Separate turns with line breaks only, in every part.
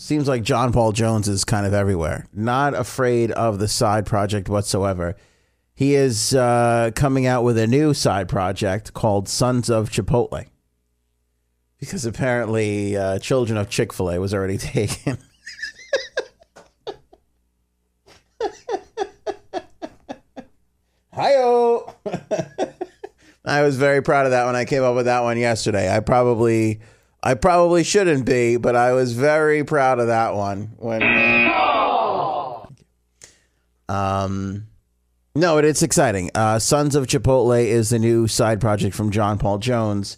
Seems like John Paul Jones is kind of everywhere. Not afraid of the side project whatsoever. He is uh, coming out with a new side project called Sons of Chipotle. Because apparently, uh, Children of Chick fil A was already taken. Hi I was very proud of that when I came up with that one yesterday. I probably I probably shouldn't be, but I was very proud of that one. When, um, no, it, it's exciting. Uh, Sons of Chipotle is the new side project from John Paul Jones,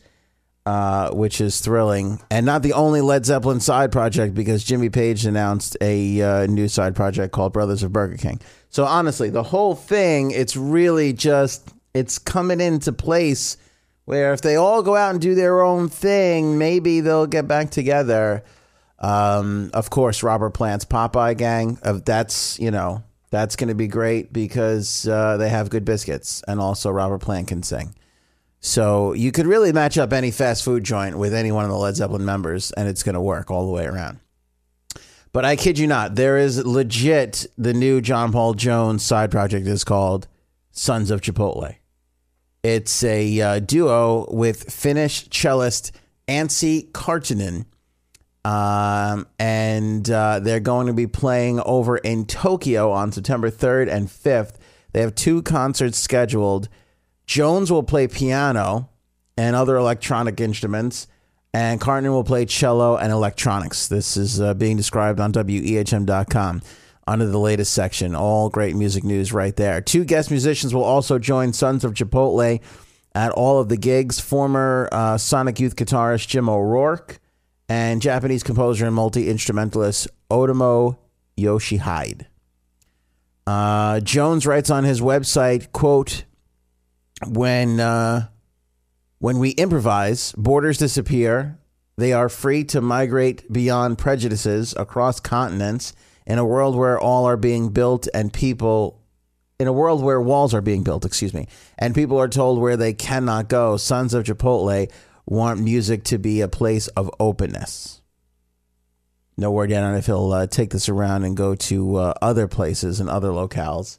uh, which is thrilling, and not the only Led Zeppelin side project because Jimmy Page announced a uh, new side project called Brothers of Burger King. So honestly, the whole thing, it's really just it's coming into place where if they all go out and do their own thing, maybe they'll get back together. Um, of course, Robert Plant's Popeye Gang. Of that's you know that's going to be great because uh, they have good biscuits, and also Robert Plant can sing. So you could really match up any fast food joint with any one of the Led Zeppelin members, and it's going to work all the way around. But I kid you not, there is legit the new John Paul Jones side project is called Sons of Chipotle. It's a uh, duo with Finnish cellist Anssi Karttunen. Um, and uh, they're going to be playing over in Tokyo on September 3rd and 5th. They have two concerts scheduled. Jones will play piano and other electronic instruments, and Karttunen will play cello and electronics. This is uh, being described on WEHM.com under the latest section. All great music news right there. Two guest musicians will also join Sons of Chipotle at all of the gigs. Former uh, Sonic Youth guitarist Jim O'Rourke and Japanese composer and multi instrumentalist Otomo Yoshihide. Uh, Jones writes on his website, quote, when, uh, when we improvise, borders disappear. They are free to migrate beyond prejudices across continents in a world where all are being built and people in a world where walls are being built, excuse me, and people are told where they cannot go, Sons of Chipotle want music to be a place of openness. No word yet on if he'll uh, take this around and go to uh, other places and other locales.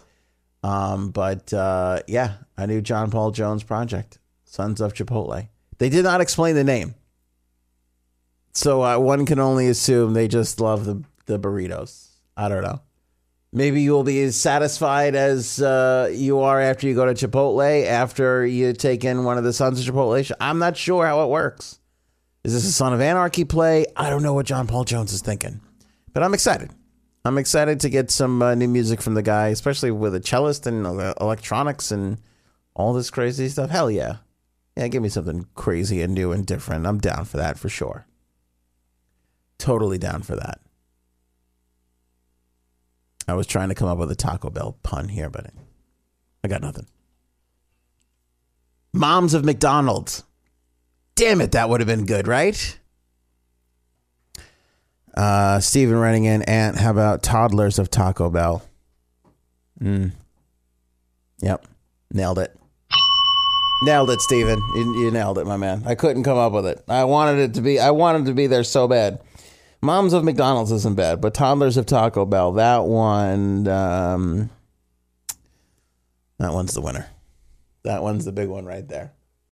Um, but uh, yeah, a new John Paul Jones project, Sons of Chipotle. They did not explain the name. So uh, one can only assume they just love the, the burritos. I don't know. Maybe you'll be as satisfied as uh, you are after you go to Chipotle after you take in one of the Sons of Chipotle. I'm not sure how it works. Is this a Son of Anarchy play? I don't know what John Paul Jones is thinking, but I'm excited. I'm excited to get some uh, new music from the guy, especially with a cellist and electronics and all this crazy stuff. Hell yeah. Yeah, give me something crazy and new and different. I'm down for that for sure. Totally down for that. I was trying to come up with a Taco Bell pun here, but I got nothing. Moms of McDonald's. Damn it, that would have been good, right? Uh, Steven running in, Aunt, how about toddlers of Taco Bell? Mm. Yep. Nailed it. Nailed it, Steven. You, you nailed it, my man. I couldn't come up with it. I wanted it to be I wanted to be there so bad. Moms of McDonald's isn't bad, but Toddlers of Taco Bell, that one, um, that one's the winner. That one's the big one right there.